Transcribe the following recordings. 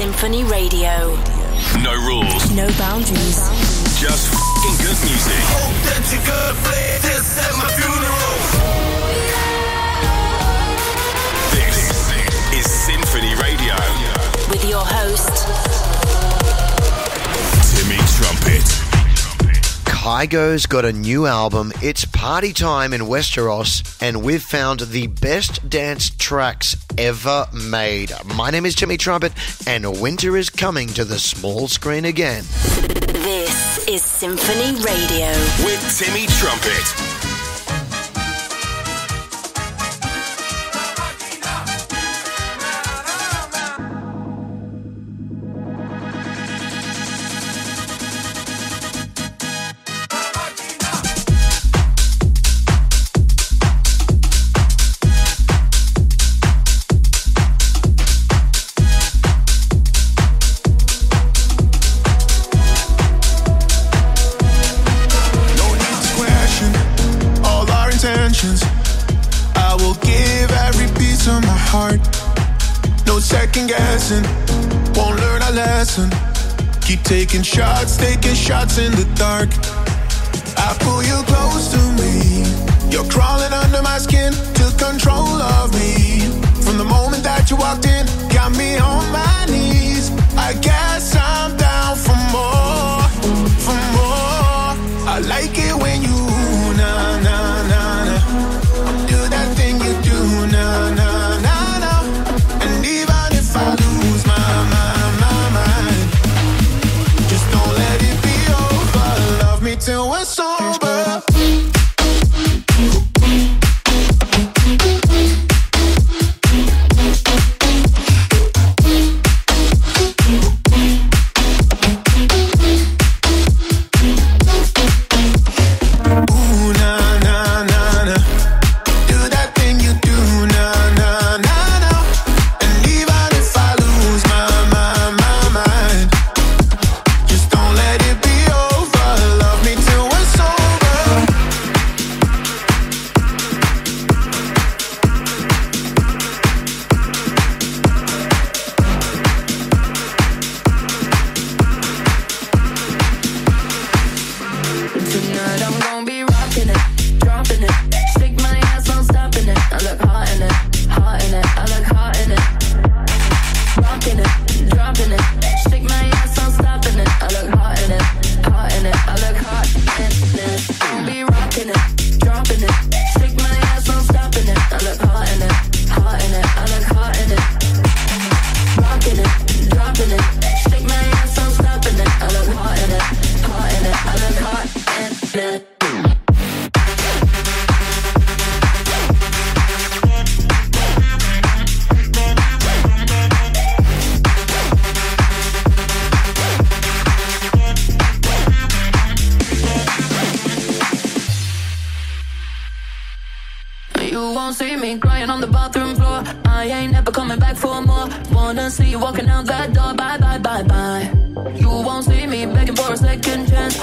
SINPHONY Radio. No rules. No boundaries. Just f***ing good music. Hope that you good play. This at my funeral. This is SINPHONY Radio. With your host, Timmy Trumpet. Kygo's got a new album. It's party time in Westeros, and we've found the best dance tracks ever made. My name is Timmy Trumpet, and winter is coming to the small screen again. This is SINPHONY Radio with Timmy Trumpet. shots in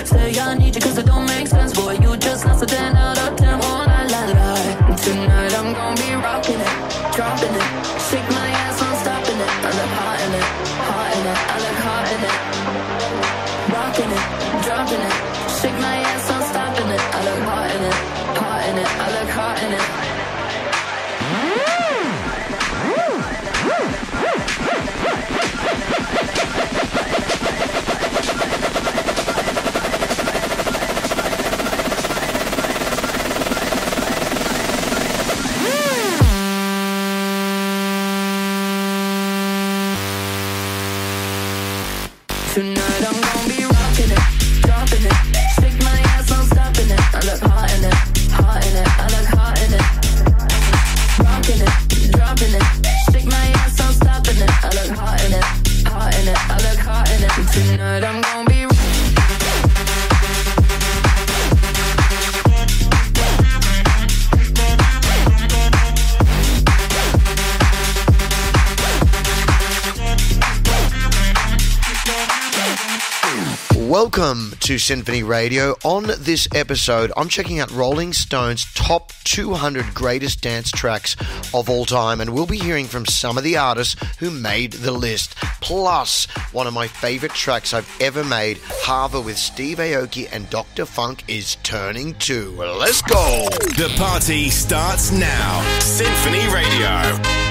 Say I need you cause I don't To SINPHONY Radio. On this episode, I'm checking out Rolling Stone's top 200 greatest dance tracks of all time, and we'll be hearing from some of the artists who made the list. Plus, one of my favorite tracks I've ever made, Hava with Steve Aoki and Dr. Phunk, is turning two. Let's go! The party starts now. SINPHONY Radio.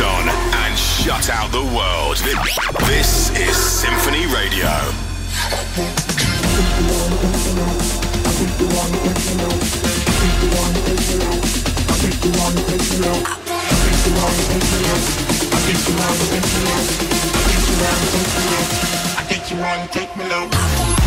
on and shut out the world. This is SINPHONY Radio. I think you wanna take me low.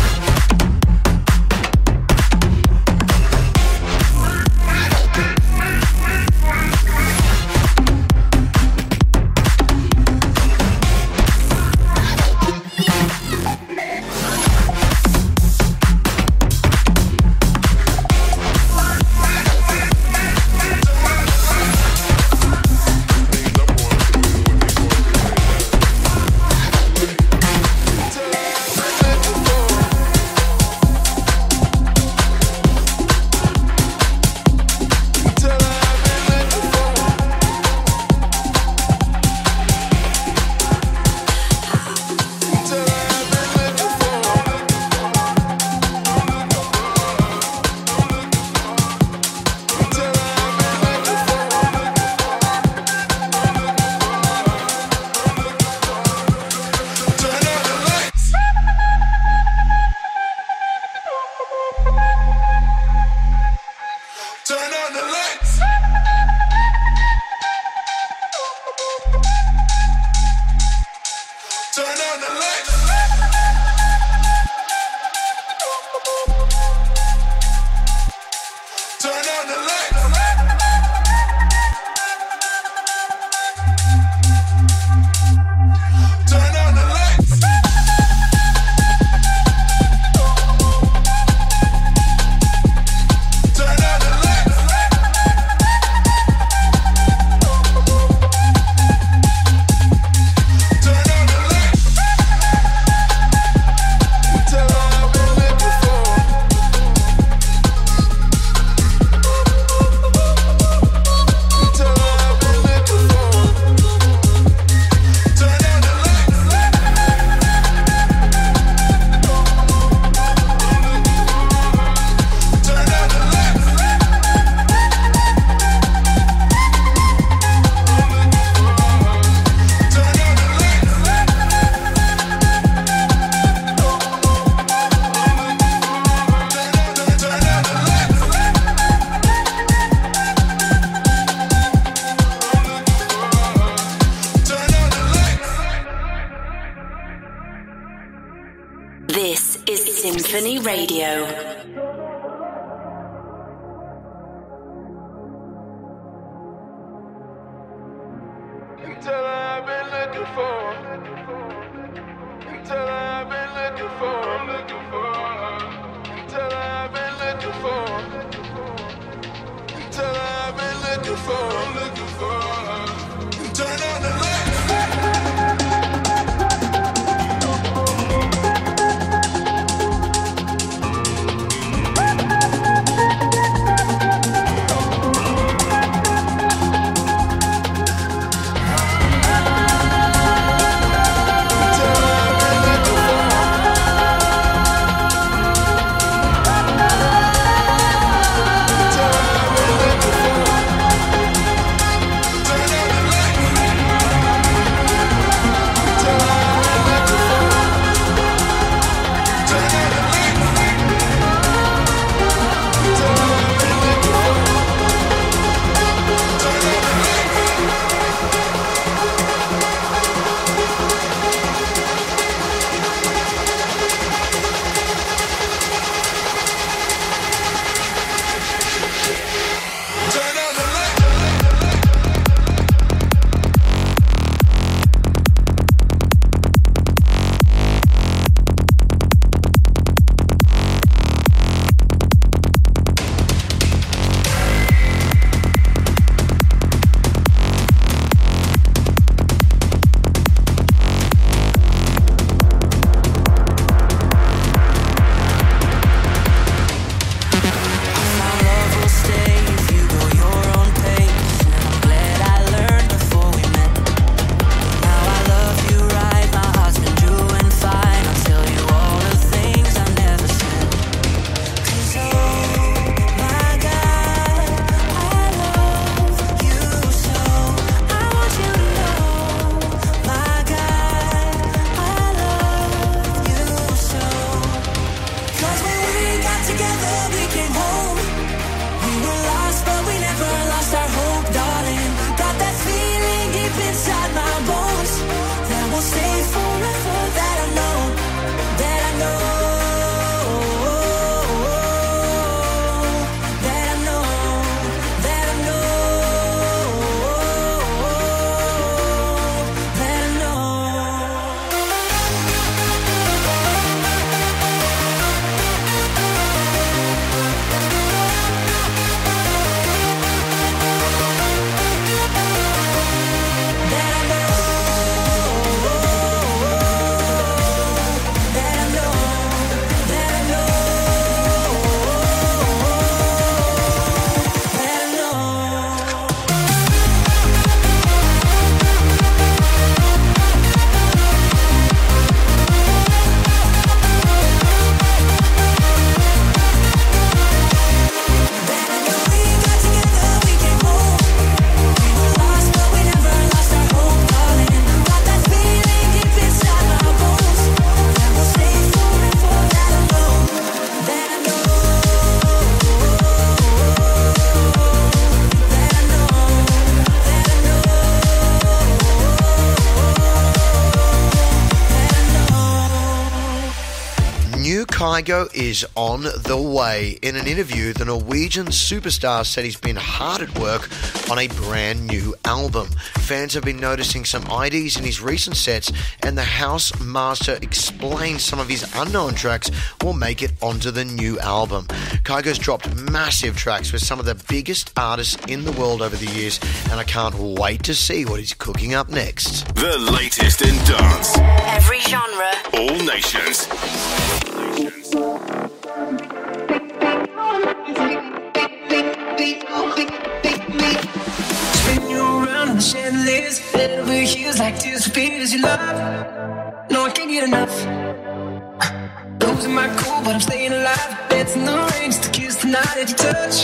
New is on the way. In an interview, the Norwegian superstar said he's been hard at work on a brand new album. Fans have been noticing some IDs in his recent sets, and the House Master explains some of his unknown tracks will make it onto the new album. Kygo's dropped massive tracks with some of the biggest artists in the world over the years, and I can't wait to see what he's cooking up next. The latest in dance. Every genre, All nations. Over heels like disappears your love. No, I can't get enough. Losing my cool, but I'm staying alive. Dancing the rain just to kiss the night at your touch.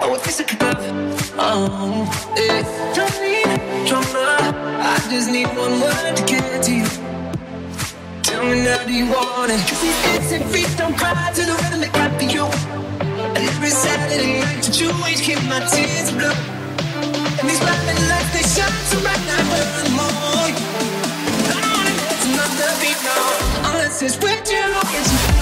Oh, it feels like love. Oh, yeah. Don't need drama. I just need one word to get to you. Tell me now, do you want it? Cause these dancing feet don't cry to the rhythm they cry for you. And every Saturday night that you always keep my tears blue. And these lightning lights, they shine so bright now we're in the morning. I don't wanna dance another beat now, unless it's with you.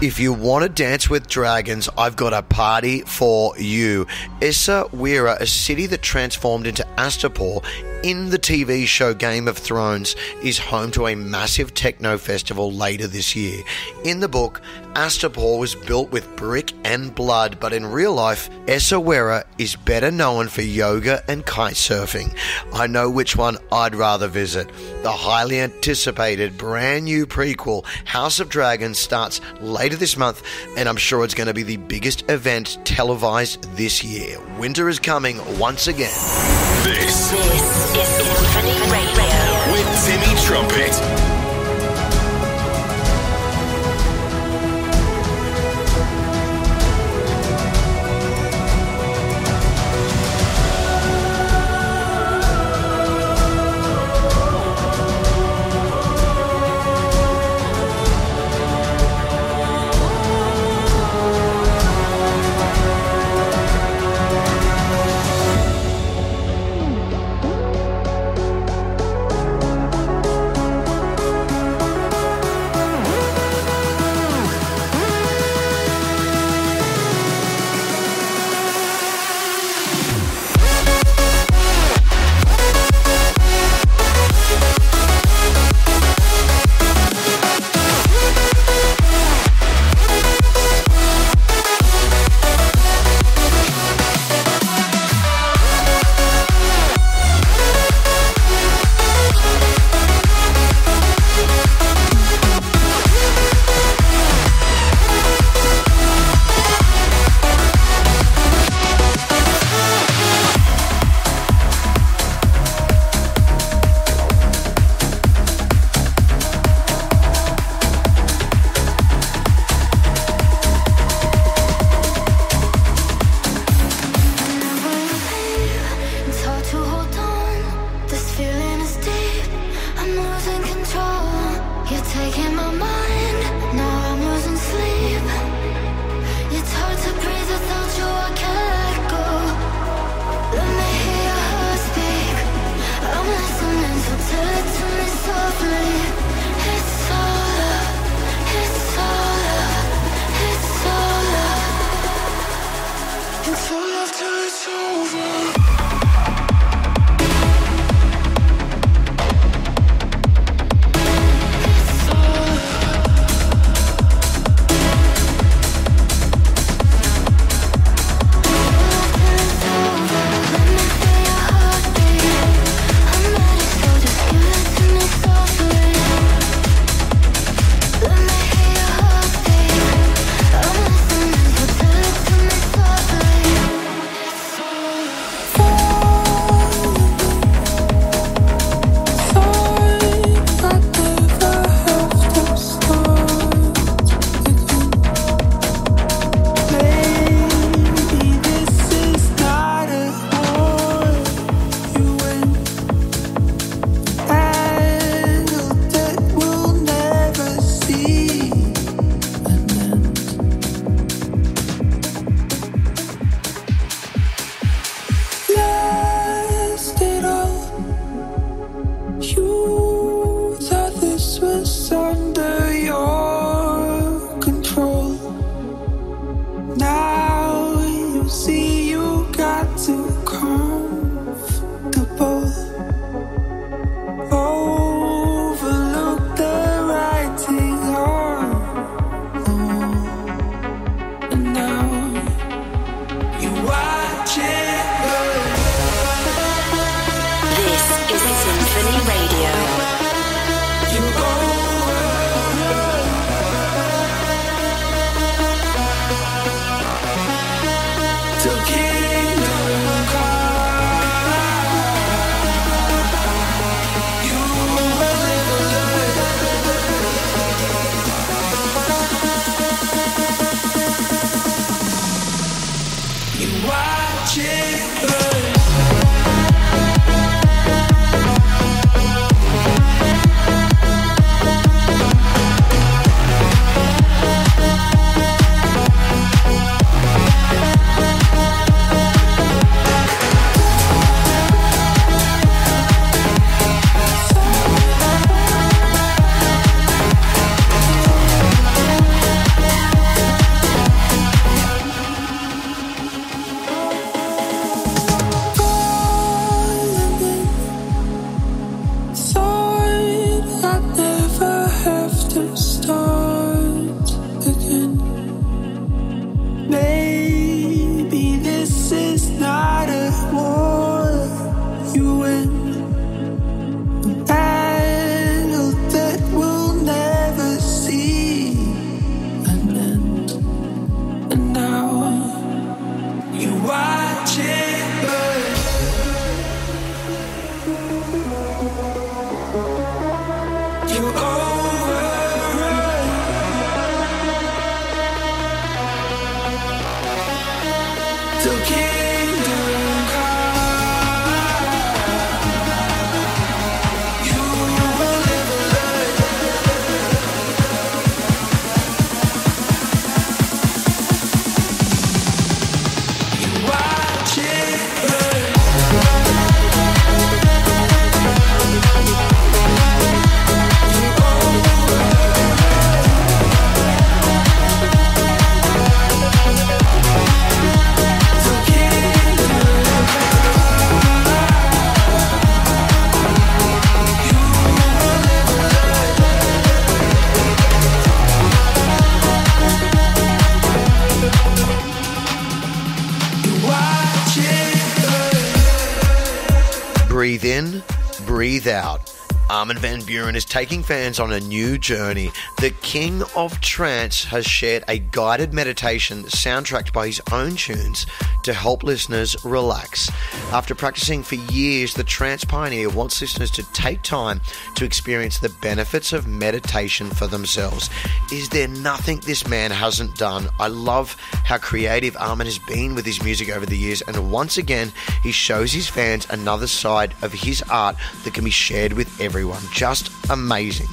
If you want to dance with dragons, I've got a party for you. Issa Essaouira, a city that transformed into Astapor in the TV show Game of Thrones, is home to a massive techno festival later this year. In the book, Astapor was built with brick and blood, but in real life, Essaouira is better known for yoga and kite surfing. I know which one I'd rather visit. The highly anticipated brand new prequel, House of Dragons, starts later this month, and I'm sure it's going to be the biggest event televised this year. Winter is coming once again. This This is SINPHONY Radio. with Timmy Trumpet. You overrun. Breathe out. Armin van Buuren is taking fans on a new journey. The King of Trance has shared a guided meditation soundtracked by his own tunes to help listeners relax. After practicing for years, the trance pioneer wants listeners to take time to experience the benefits of meditation for themselves. Is there nothing this man hasn't done? I love how creative Armin has been with his music over the years, and once again, he shows his fans another side of his art that can be shared with everyone. Just amazing.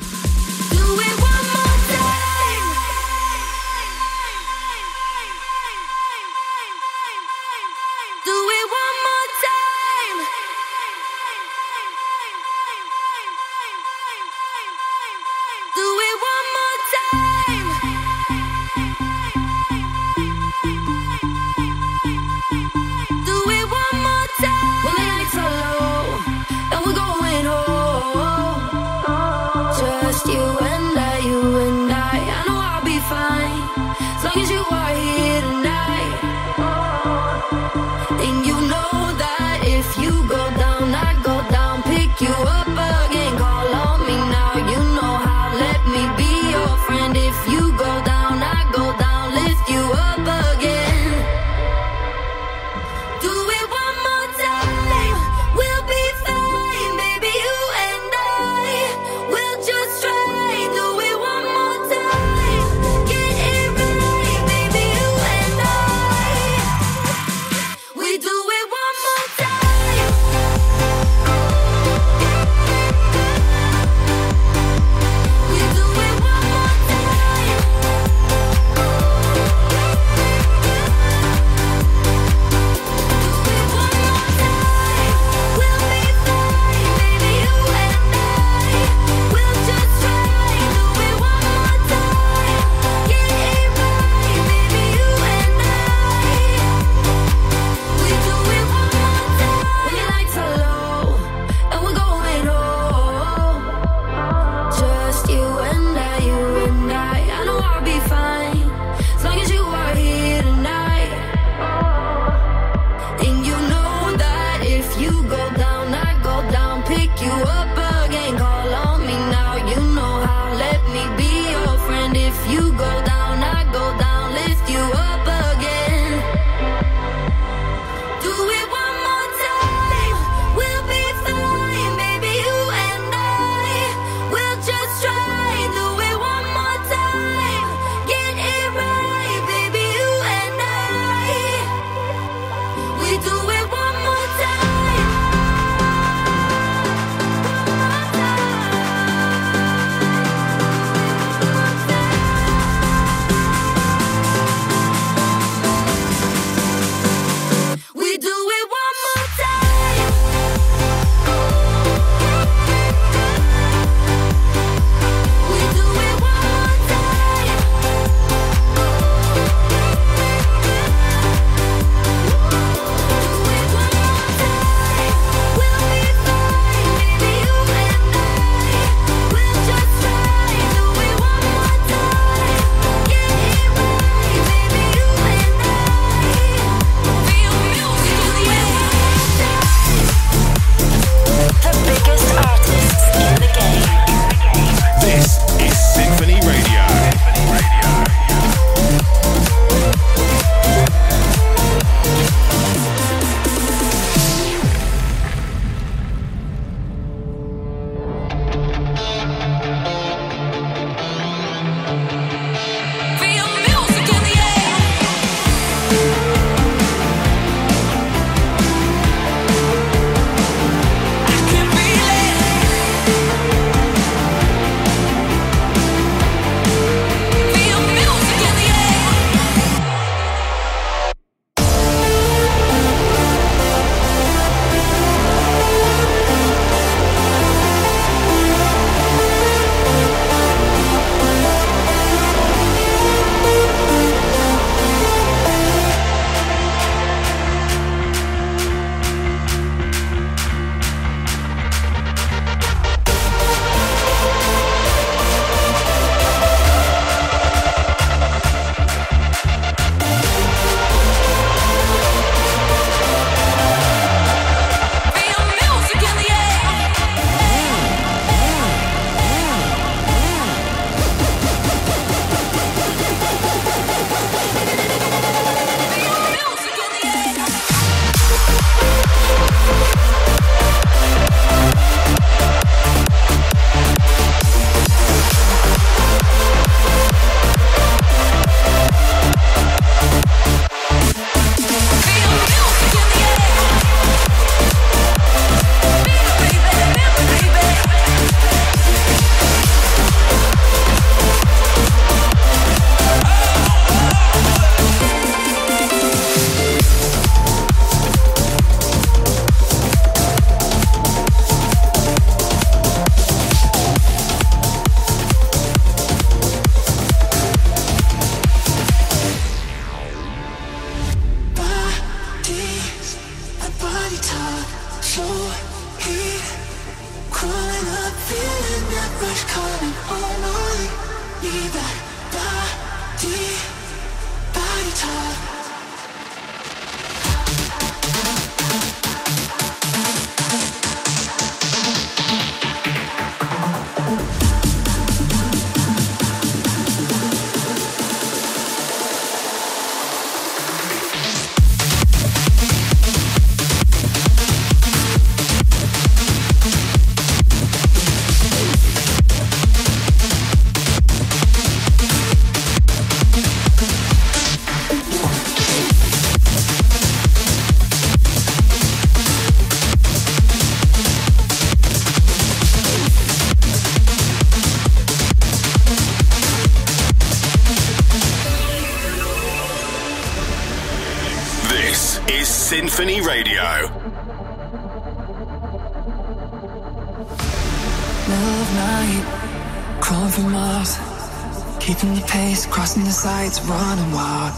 Keeping the pace, crossing the sights, running wild.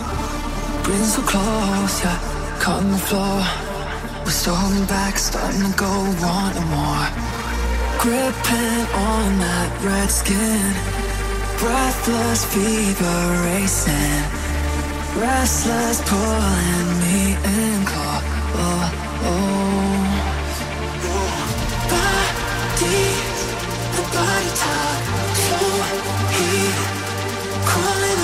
Breathing so close, yeah, caught on the floor. We're storming back, starting to go, wanting more. Gripping on that red skin, breathless fever racing, restless pulling me in close. Oh, oh. Bodies, the body talk, flow heat, crawling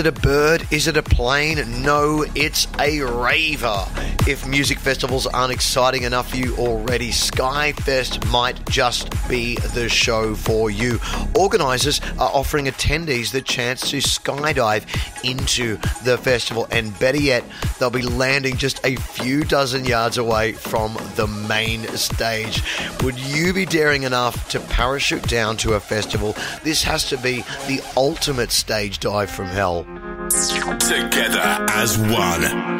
Is it a bird? Is it a plane? No, it's a raver. If music festivals aren't exciting enough for you already, Skyfest might just be the show for you. Organisers are offering attendees the chance to skydive into the festival, and better yet, they'll be landing just a few dozen yards away from the main stage. Would you be daring enough to parachute down to a festival? This has to be the ultimate stage dive from hell. Together as one.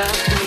Baby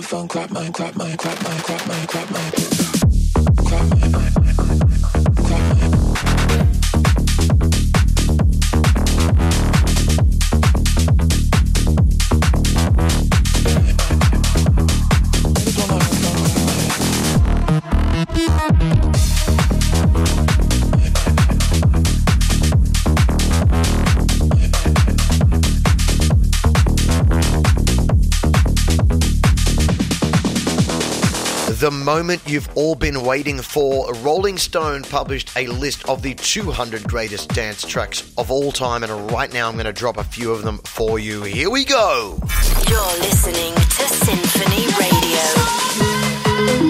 Have clap my, clap my, clap my, clap my, clap my, moment you've all been waiting for, Rolling Stone published a list of the 200 greatest dance tracks of all time, and right now I'm going to drop a few of them for you. Here we go! You're listening to SINPHONY Radio.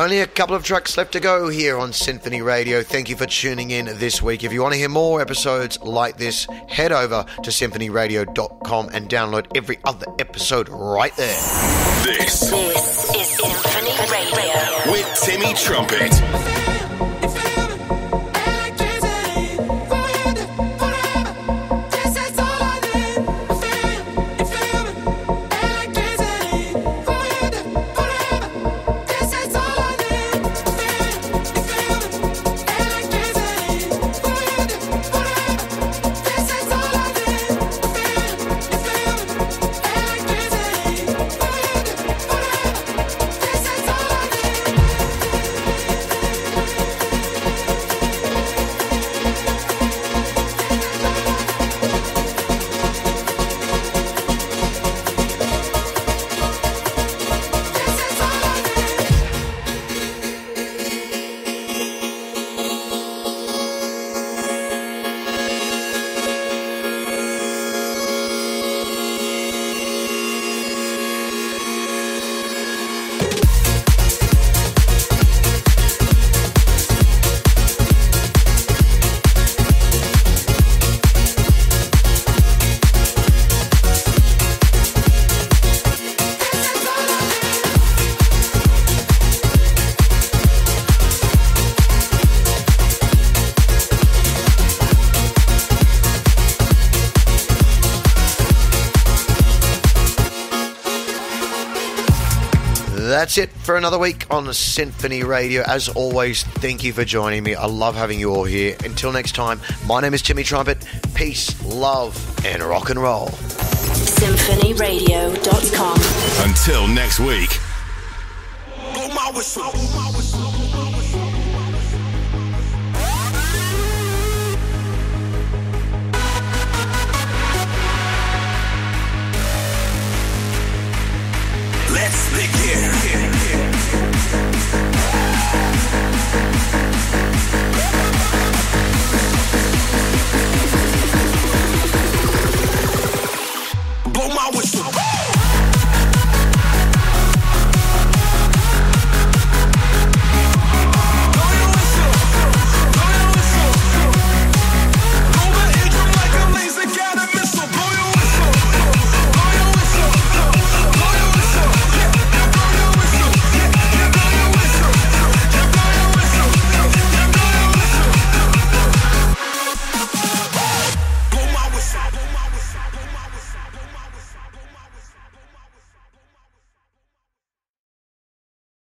Only a couple of tracks left to go here on SINPHONY Radio. Thank you for tuning in this week. If you want to hear more episodes like this, head over to sinphonyradio.com and download every other episode right there. This This is SINPHONY Radio. with Timmy Trumpet. That's it for another week on SINPHONY Radio. As always, thank you for joining me. I love having you all here. Until next time, my name is Timmy Trumpet. Peace, love, and rock and roll. SinphonyRadio.com. Until next week. Blow my whistle.